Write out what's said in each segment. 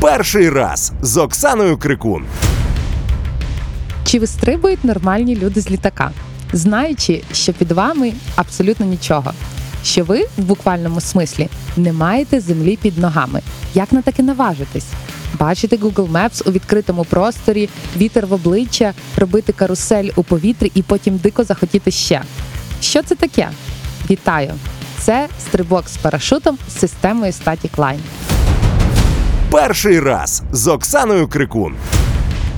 Перший раз з Оксаною Крикун. Чи вистрибують нормальні люди з літака, знаючи, що під вами абсолютно нічого? Що ви в буквальному смислі не маєте землі під ногами? Як на таке наважитись? Бачити Google Maps у відкритому просторі, вітер в обличчя, робити карусель у повітрі і потім дико захотіти ще. Що це таке? Вітаю! Це стрибок з парашутом з системою Static Line. Перший раз з Оксаною Крикун.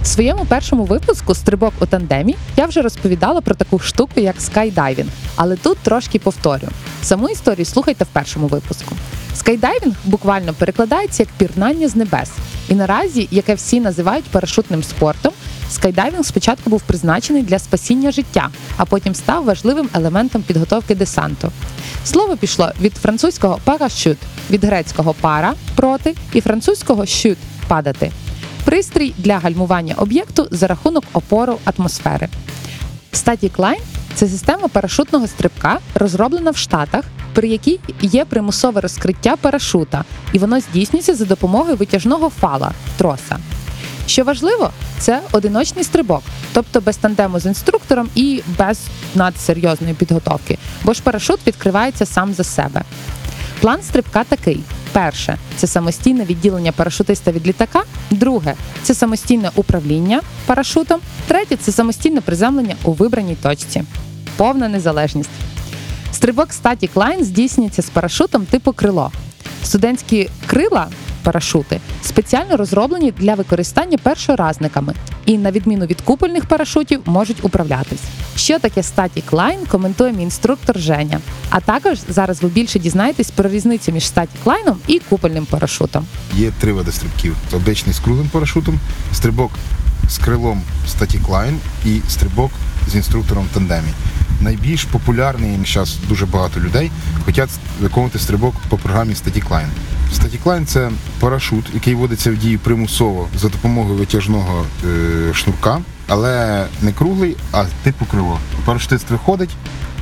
В своєму першому випуску стрибок у тандемі я вже розповідала про таку штуку, як скайдайвінг, але тут трошки повторю. Саму історію слухайте в першому випуску. Скайдайвінг буквально перекладається як пірнання з небес. І наразі, яке всі називають парашутним спортом, скайдайвінг спочатку був призначений для спасіння життя, а потім став важливим елементом підготовки десанту. Слово пішло від французького парашют, від грецького пара проти і французького щут падати. Пристрій для гальмування об'єкту за рахунок опору атмосфери. Static Line – це система парашутного стрибка, розроблена в Штатах, при якій є примусове розкриття парашута, і воно здійснюється за допомогою витяжного фала троса. Що важливо, це одиночний стрибок, тобто без тандему з інструктором і без надсерйозної підготовки, бо ж парашут відкривається сам за себе. План стрибка такий: перше це самостійне відділення парашутиста від літака. Друге це самостійне управління парашутом. Третє це самостійне приземлення у вибраній точці. Повна незалежність. Стрибок статі Клайн здійснюється з парашутом типу крило. Студентські крила парашути спеціально розроблені для використання першоразниками і, на відміну від купольних парашутів, можуть управлятись. Що таке Static Line, коментує мій інструктор Женя. А також зараз ви більше дізнаєтесь про різницю між Static Line і купольним парашутом. Є три види стрибків: обичний з круглим парашутом, стрибок з крилом Static Line і стрибок з інструктором тандемі. Найбільш популярний зараз дуже багато людей хочуть виконувати стрибок по програмі Static Line. Line – це парашут, який вводиться в дію примусово за допомогою витяжного е, шнурка, але не круглий, а типу крило. Парашутист виходить,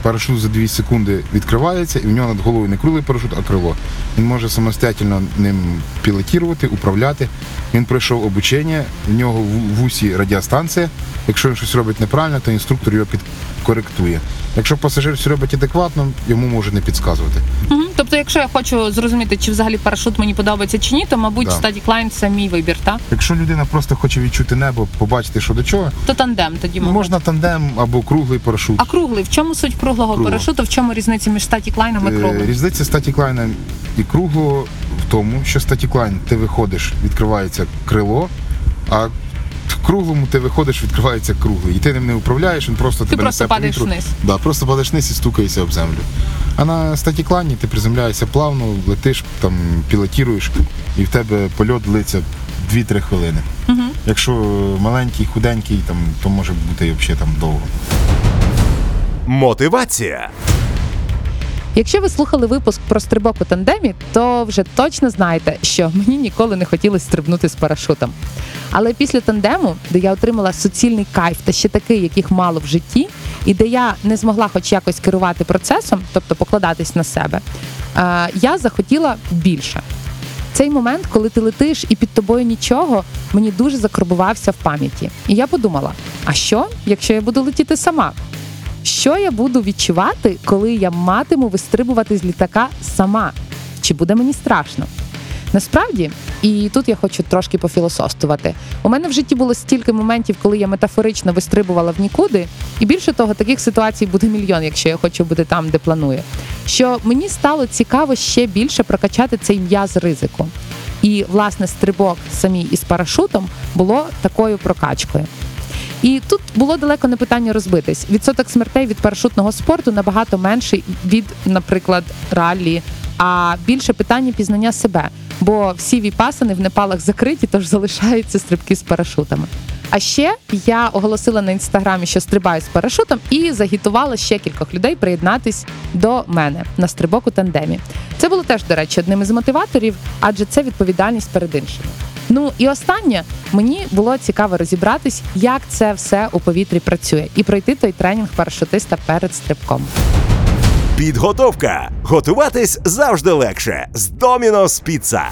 парашут за 2 секунди відкривається, і в нього над головою не круглий парашут, а крило. Він може самостоятельно ним пілотувати, управляти. Він пройшов обучення, в нього в усі радіостанція. Якщо він щось робить неправильно, то інструктор його підкоректує. Якщо пасажир все робить адекватно, йому може не підказувати. Угу. Тобто, якщо я хочу зрозуміти, чи взагалі парашут мені подобається чи ні, то мабуть Да. Static Line – це мій вибір, так? Якщо людина просто хоче відчути небо, побачити, що до чого, То тандем тоді мабуть. можна тандем або круглий парашут. А круглий, в чому суть круглого Круглого. парашуту? В чому різниця між Static Line і Е, круглим? Різниця статіклайна і круглого в тому, що статіклайн ти виходиш, відкривається крило, а круглому ти виходиш, відкривається круглий. І ти ним не управляєш, він просто Ти тебе просто несе падаєш вниз. Да, просто падаєш вниз і стукаєшся об землю. А на статіклайні ти приземляєшся плавно, летиш, там, пілотіруєш, і в тебе польот длиться 2-3 хвилини. Угу. Якщо маленький, худенький, там, то може бути взагалі там довго. Мотивація. Якщо ви слухали випуск про стрибок у тандемі, то вже точно знаєте, що мені ніколи не хотілося стрибнути з парашутом. Але після тандему, де я отримала суцільний кайф та ще такий, яких мало в житті, і де я не змогла хоч якось керувати процесом, тобто покладатись на себе, е, я захотіла більше. Цей момент, коли ти летиш і під тобою нічого, мені дуже закарбувався в пам'яті. І я подумала: а що, якщо я буду летіти сама? Що я буду відчувати, коли я матиму вистрибувати з літака сама? Чи буде мені страшно? Насправді, і тут я хочу трошки пофілософствувати. У мене в житті було стільки моментів, коли я метафорично вистрибувала в нікуди, і більше того, таких ситуацій буде мільйон, якщо я хочу бути там, де планую. Що мені стало цікаво ще більше прокачати цей м'яз ризику. І власне стрибок самій із парашутом було такою прокачкою. І тут було далеко не питання розбитись. Відсоток смертей від парашутного спорту набагато менший від, наприклад, раллі, а більше питання пізнання себе. Бо всі віпасани в Непалах закриті, тож залишаються стрибки з парашутами. А ще я оголосила на інстаграмі, що стрибаю з парашутом, і загітувала ще кількох людей приєднатись до мене на стрибок у тандемі. Це було теж, до речі, одним із мотиваторів, адже це відповідальність перед іншими. Ну і останнє мені було цікаво розібратись, як це все у повітрі працює, і пройти той тренінг парашутиста перед стрибком. Підготовка. Готуватись завжди легше з Домінос Піца.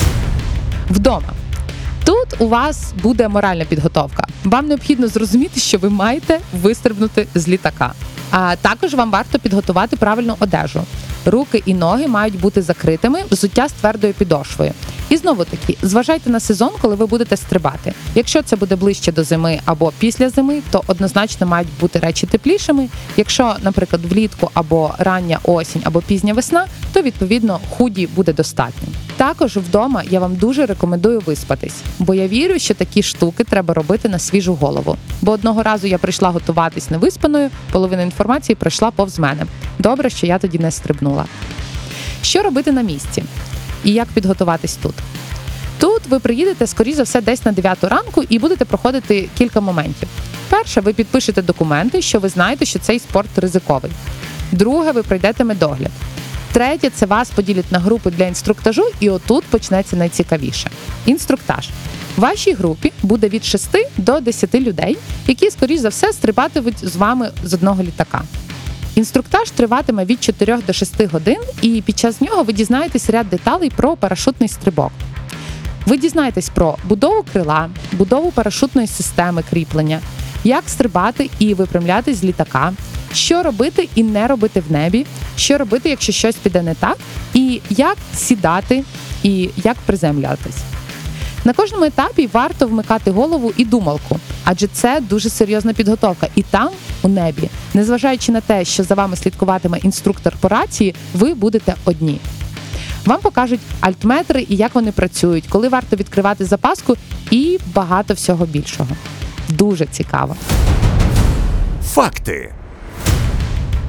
Вдома у вас буде моральна підготовка. Вам необхідно зрозуміти, що ви маєте вистрибнути з літака. А також вам варто підготувати правильну одежу. Руки і ноги мають бути закритими, взуття з твердою підошвою. І знову таки, зважайте на сезон, коли ви будете стрибати. Якщо це буде ближче до зими або після зими, то однозначно мають бути речі теплішими. Якщо, наприклад, влітку або рання осінь, або пізня весна, то відповідно худі буде достатньо. Також вдома я вам дуже рекомендую виспатись, бо я вірю, що такі штуки треба робити на свіжу голову. Бо одного разу я прийшла готуватись невиспаною, половина інформації пройшла повз мене. Добре, що я тоді не стрибнула. Що робити на місці? І як підготуватись тут? Тут ви приїдете, скоріш за все, десь на 9 ранку і будете проходити кілька моментів. Перше, ви підпишете документи, що ви знаєте, що цей спорт ризиковий. Друге, ви пройдете медогляд. Третє, це вас поділять на групи для інструктажу, і отут почнеться найцікавіше. Інструктаж. В вашій групі буде від 6 до 10 людей, які, скоріш за все, стрибатимуть з вами з одного літака. Інструктаж триватиме від 4 до 6 годин, і під час нього ви дізнаєтесь ряд деталей про парашутний стрибок. Ви дізнаєтесь про будову крила, будову парашутної системи кріплення, як стрибати і випрямлятись з літака, що робити і не робити в небі, що робити, якщо щось піде не так, і як сідати і як приземлятись. На кожному етапі варто вмикати голову і думалку, адже це дуже серйозна підготовка. І там, у небі, незважаючи на те, що за вами слідкуватиме інструктор по рації, ви будете одні. Вам покажуть альтметри і як вони працюють, коли варто відкривати запаску і багато всього більшого. Дуже цікаво. Факти.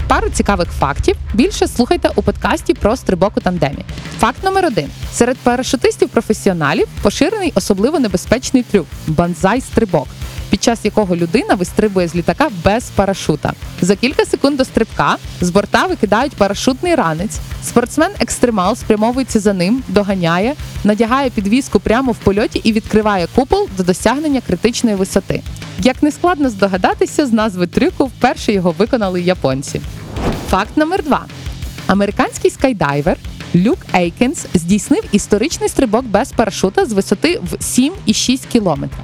Пару цікавих фактів більше слухайте у подкасті про стрибок у тандемі. Факт номер один: серед парашутистів-професіоналів поширений особливо небезпечний трюк банзай-стрибок, під час якого людина вистрибує з літака без парашута. За кілька секунд до стрибка з борта викидають парашутний ранець. Спортсмен-екстремал спрямовується за ним, доганяє, надягає підвіску прямо в польоті і відкриває купол до досягнення критичної висоти. Як не складно здогадатися, з назви трюку вперше його виконали японці. Факт номер два: американський скайдайвер Люк Ейкенс здійснив історичний стрибок без парашута з висоти в 7,6 кілометра.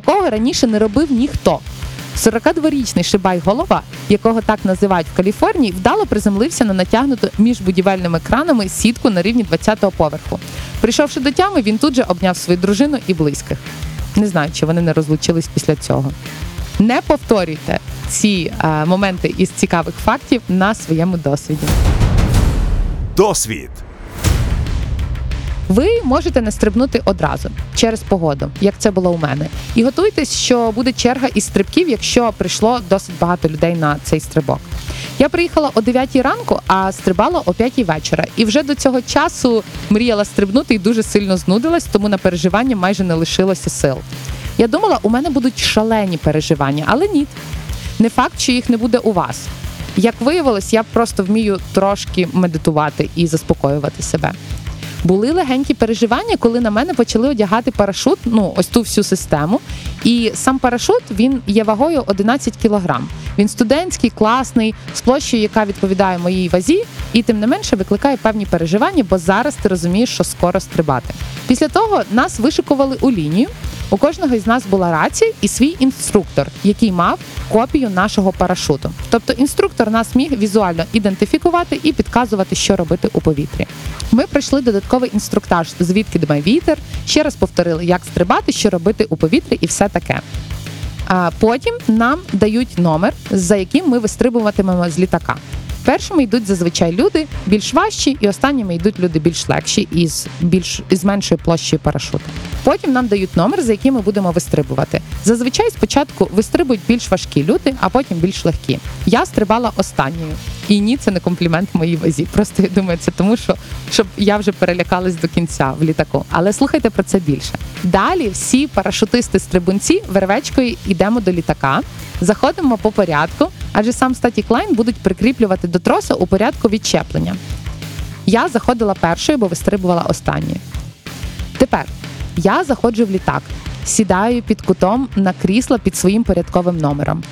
Такого раніше не робив ніхто. 42-річний шибайголова, якого так називають в Каліфорнії, вдало приземлився на натягнуту між будівельними кранами сітку на рівні 20-го поверху. Прийшовши до тями, він тут же обняв свою дружину і близьких. Не знаю, чи вони не розлучились після цього. Не повторюйте ці е, моменти із цікавих фактів на своєму досвіді. Досвід. Ви можете не стрибнути одразу через погоду, як це було у мене. І готуйтесь, що буде черга із стрибків, якщо прийшло досить багато людей на цей стрибок. Я приїхала о 9 ранку, а стрибала о 5 вечора. І вже до цього часу мріяла стрибнути і дуже сильно знудилась, тому на переживання майже не лишилося сил. Я думала, у мене будуть шалені переживання, але ні. Не факт, що їх не буде у вас. Як виявилось, я просто вмію трошки медитувати і заспокоювати себе. Були легенькі переживання, коли на мене почали одягати парашут, ну ось ту всю систему. І сам парашут він є вагою 11 кілограм. Він студентський, класний, з площею, яка відповідає моїй вазі, і тим не менше викликає певні переживання, бо зараз ти розумієш, що скоро стрибати. Після того нас вишикували у лінію. У кожного із нас була рація і свій інструктор, який мав копію нашого парашуту. Тобто інструктор нас міг візуально ідентифікувати і підказувати, що робити у повітрі. Ми пройшли додатковий інструктаж, звідки дме вітер, ще раз повторили, як стрибати, що робити у повітрі, і все таке. Потім нам дають номер, за яким ми вистрибуватимемо з літака. Першими йдуть зазвичай люди більш важчі, і останніми йдуть люди більш легші із більш із меншою площею парашуту. Потім нам дають номер, за яким ми будемо вистрибувати. Зазвичай спочатку вистрибують більш важкі люди, а потім більш легкі. Я стрибала останньою. І ні, це не комплімент моїй вазі. Просто я думаю, це тому, що щоб я вже перелякалась до кінця в літаку. Але слухайте про це більше. Далі всі парашутисти-стрибунці вервечкою йдемо до літака, заходимо по порядку, адже сам статік лайн будуть прикріплювати до троса у порядку відчеплення. Я заходила першою, бо вистрибувала останньою. Тепер я заходжу в літак, сідаю під кутом на крісло під своїм порядковим номером.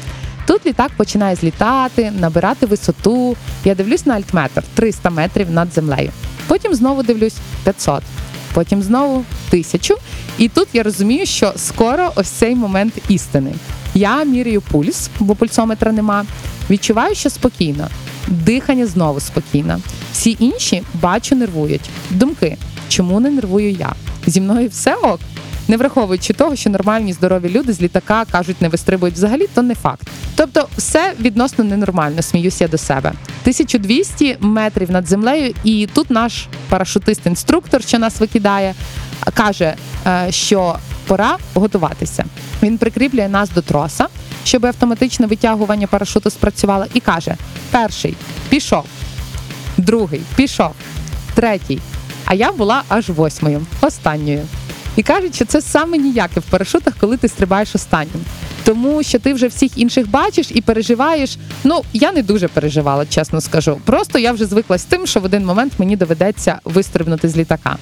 Тут літак починає злітати, набирати висоту. Я дивлюсь на альтметр 300 метрів над землею. Потім знову дивлюсь 500, потім знову тисячу. І тут я розумію, що скоро ось цей момент істини. Я міряю пульс, бо пульсометра нема. Відчуваю, що спокійно. Дихання знову спокійно. Всі інші бачу, нервують. Думки, чому не нервую я? Зі мною все ок. Не враховуючи того, що нормальні здорові люди з літака кажуть, не вистрибують взагалі, то не факт. Тобто, все відносно ненормально, сміюся я до себе. 1200 метрів над землею, і тут наш парашутист-інструктор, що нас викидає, каже, е, що пора готуватися. Він прикріплює нас до троса, щоб автоматичне витягування парашуту спрацювало, і каже: перший пішов, другий пішов, третій. А я була аж восьмою, останньою. І кажуть, що це саме ніяке в парашутах, коли ти стрибаєш останнім. Тому що ти вже всіх інших бачиш і переживаєш. Ну, я не дуже переживала, чесно скажу. Просто я вже звикла з тим, що в один момент мені доведеться вистрибнути з літака.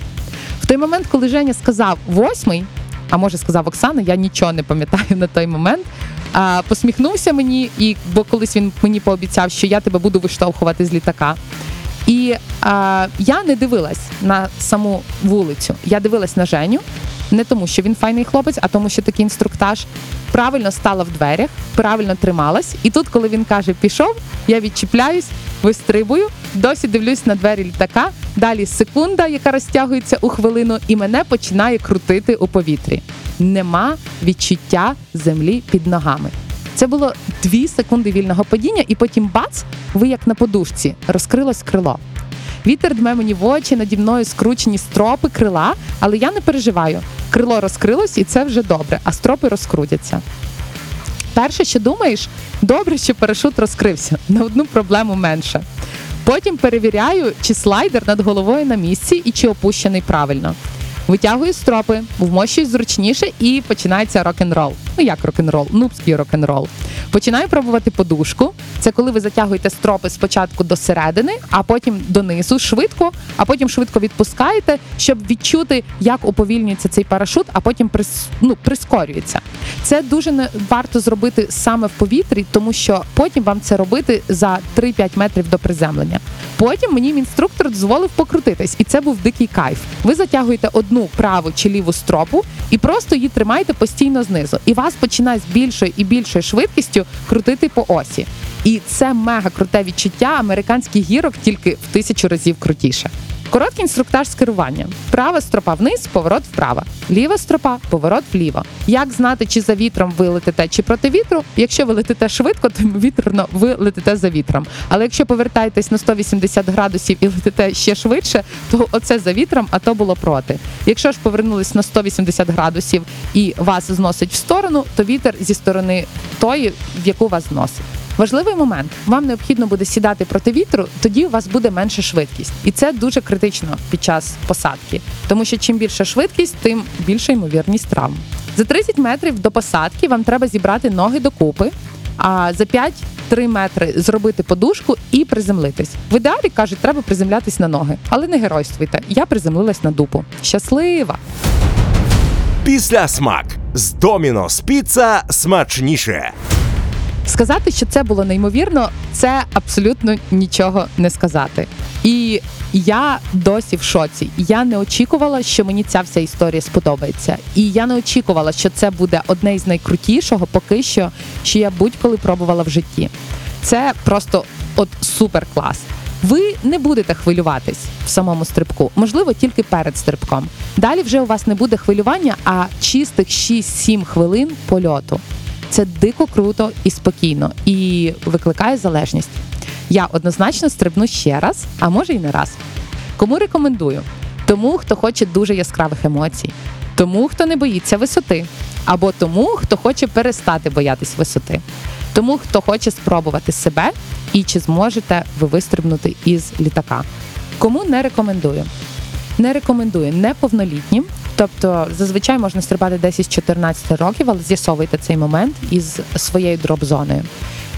В той момент, коли Женя сказав восьмий, а може сказав Оксана, я нічого не пам'ятаю на той момент. А, посміхнувся мені, і бо колись він мені пообіцяв, що я тебе буду виштовхувати з літака. І а, я не дивилась на саму вулицю. Я дивилась на Женю, не тому, що він файний хлопець, а тому, що такий інструктаж. Правильно стала в дверях, правильно трималась. І тут, коли він каже, пішов, я відчіпляюсь, вистрибую, досі дивлюсь на двері літака. Далі секунда, яка розтягується у хвилину, і мене починає крутити у повітрі. Нема відчуття землі під ногами. Це було дві секунди вільного падіння, і потім бац, ви як на подушці, розкрилось крило. Вітер дме мені в очі, наді мною скручені стропи крила, але я не переживаю. Крило розкрилось, і це вже добре, а стропи розкрутяться. Перше, що думаєш, добре, що парашут розкрився на одну проблему менше. Потім перевіряю, чи слайдер над головою на місці і чи опущений правильно. Витягую стропи, вмощуюсь зручніше і починається рок-н-рол. Ну як рок-н-рол? Нубський рок-н-рол. Починаю пробувати подушку. Це коли ви затягуєте стропи спочатку до середини, а потім донизу швидко, а потім швидко відпускаєте, щоб відчути, як уповільнюється цей парашут, а потім прис, ну, прискорюється. Це дуже не варто зробити саме в повітрі, тому що потім вам це робити за 3-5 метрів до приземлення. Потім мені інструктор дозволив покрутитись, і це був дикий кайф. Ви затягуєте одну праву чи ліву стропу і просто її тримаєте постійно знизу. І вас починає з більшою і більшою швидкістю крутити по осі. І це мега круте відчуття американських гірок тільки в тисячу разів крутіше. Короткий інструктаж з керування. Права стропа вниз, поворот вправо. Ліва стропа, поворот вліво. Як знати, чи за вітром ви летите, чи проти вітру? Якщо ви летите швидко, то ймовірно ви летите за вітром. Але якщо повертаєтесь на 180 градусів і летите ще швидше, то оце за вітром, а то було проти. Якщо ж повернулись на 180 градусів і вас зносить в сторону, то вітер зі сторони тої, в яку вас зносить. Важливий момент. Вам необхідно буде сідати проти вітру, тоді у вас буде менша швидкість, і це дуже критично під час посадки, тому що чим більша швидкість, тим більша ймовірність травм. За 30 метрів до посадки вам треба зібрати ноги докупи, а за 5-3 метри зробити подушку і приземлитись. В ідеалі кажуть, треба приземлятись на ноги, але не геройствуйте. Я приземлилась на дупу. Щаслива! Після смак з Домінос Піца смачніше. Сказати, що це було неймовірно, це абсолютно нічого не сказати. І я досі в шоці. Я не очікувала, що мені ця вся історія сподобається. І я не очікувала, що це буде одне із найкрутішого, поки що, що я будь-коли пробувала в житті. Це просто от супер клас. Ви не будете хвилюватись в самому стрибку, можливо, тільки перед стрибком. Далі вже у вас не буде хвилювання, а чистих 6-7 хвилин польоту. Це дико круто і спокійно, і викликає залежність. Я однозначно стрибну ще раз, а може й не раз. Кому рекомендую? Тому, хто хоче дуже яскравих емоцій, тому, хто не боїться висоти, або тому, хто хоче перестати боятись висоти, тому, хто хоче спробувати себе і чи зможете ви вистрибнути із літака. Кому не рекомендую? Не рекомендую неповнолітнім. Тобто зазвичай можна стрибати десь із 14 років, але з'ясовуйте цей момент із своєю дроп-зоною.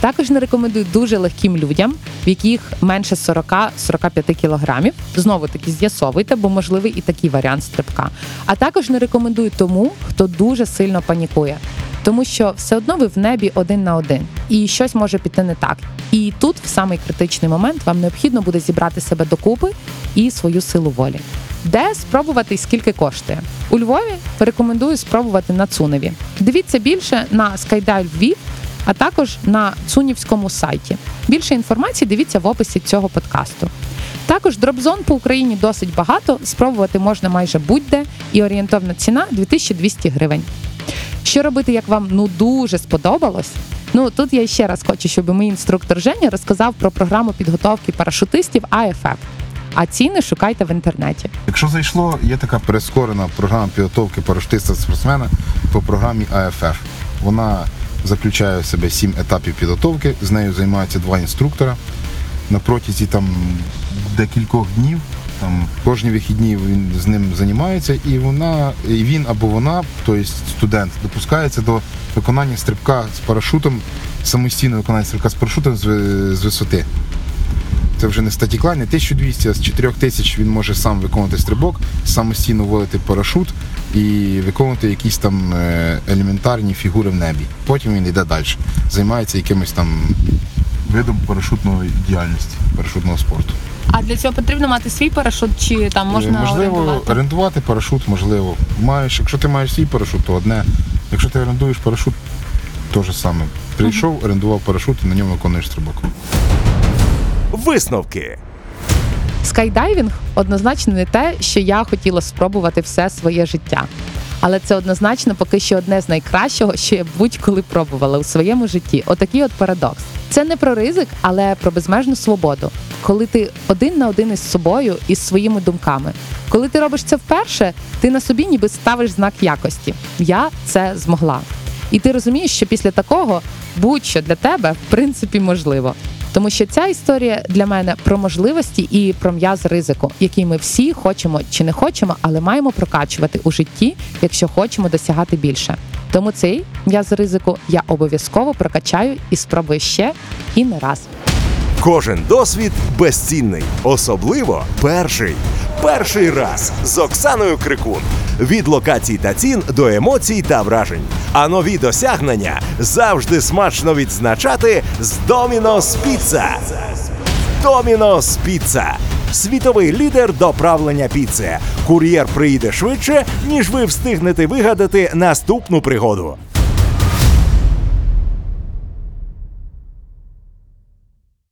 Також не рекомендую дуже легким людям, в яких менше 40-45 кілограмів. Знову таки з'ясовуйте, бо можливий і такий варіант стрибка. А також не рекомендую тому, хто дуже сильно панікує. Тому що все одно ви в небі один на один, і щось може піти не так. І тут, в самий критичний момент, вам необхідно буде зібрати себе докупи і свою силу волі. Де спробувати і скільки коштує? У Львові рекомендую спробувати на Цуневі. Дивіться більше на Skydive Львів, а також на Цунівському сайті. Більше інформації дивіться в описі цього подкасту. Також дропзон по Україні досить багато. Спробувати можна майже будь-де, і орієнтовна ціна 2200 гривень. Що робити, як вам ну дуже сподобалось? Ну тут я ще раз хочу, щоб мій інструктор Женя розказав про програму підготовки парашутистів АФФ. А ціни шукайте в інтернеті. Якщо зайшло, є така прискорена програма підготовки парашутиста спортсмена по програмі АФФ. Вона заключає в себе сім етапів підготовки. З нею займаються два інструктора. На протязі там декількох днів. Там кожні вихідні він з ним займається, і вона, і він або вона, тобто студент, допускається до виконання стрибка з парашутом, самостійного виконання стрибка з парашутом з, з висоти. Це вже не статіклайн, не 1200, а з 4000 він може сам виконувати стрибок, самостійно вводити парашут і виконувати якісь там е, елементарні фігури в небі. Потім він йде далі, займається якимось там видом парашутної діяльності, парашутного спорту. А для цього потрібно мати свій парашут, чи там Е, можливо, орендувати парашут, можливо. Маєш, якщо ти маєш свій парашут, то одне. Якщо ти орендуєш парашут, то же саме. Прийшов, орендував парашут і на ньому виконуєш стрибок. Висновки. Скайдайвінг однозначно не те, що я хотіла спробувати все своє життя. Але це однозначно поки що одне з найкращого, що я будь-коли пробувала у своєму житті. Отакий от парадокс. Це не про ризик, але про безмежну свободу. Коли ти один на один із собою і з своїми думками. Коли ти робиш це вперше, ти на собі ніби ставиш знак якості. Я це змогла. І ти розумієш, що після такого будь-що для тебе в принципі можливо. Тому що ця історія для мене про можливості і про м'яз ризику, який ми всі хочемо чи не хочемо, але маємо прокачувати у житті, якщо хочемо досягати більше. Тому цей м'яз ризику я обов'язково прокачаю і спробую ще і не раз. Кожен досвід безцінний, особливо перший. Перший раз з Оксаною Крикун. Від локацій та цін до емоцій та вражень. А нові досягнення завжди смачно відзначати з Domino's Pizza. Domino's Pizza. Світовий лідер доправлення піци. Кур'єр приїде швидше, ніж ви встигнете вигадати наступну пригоду.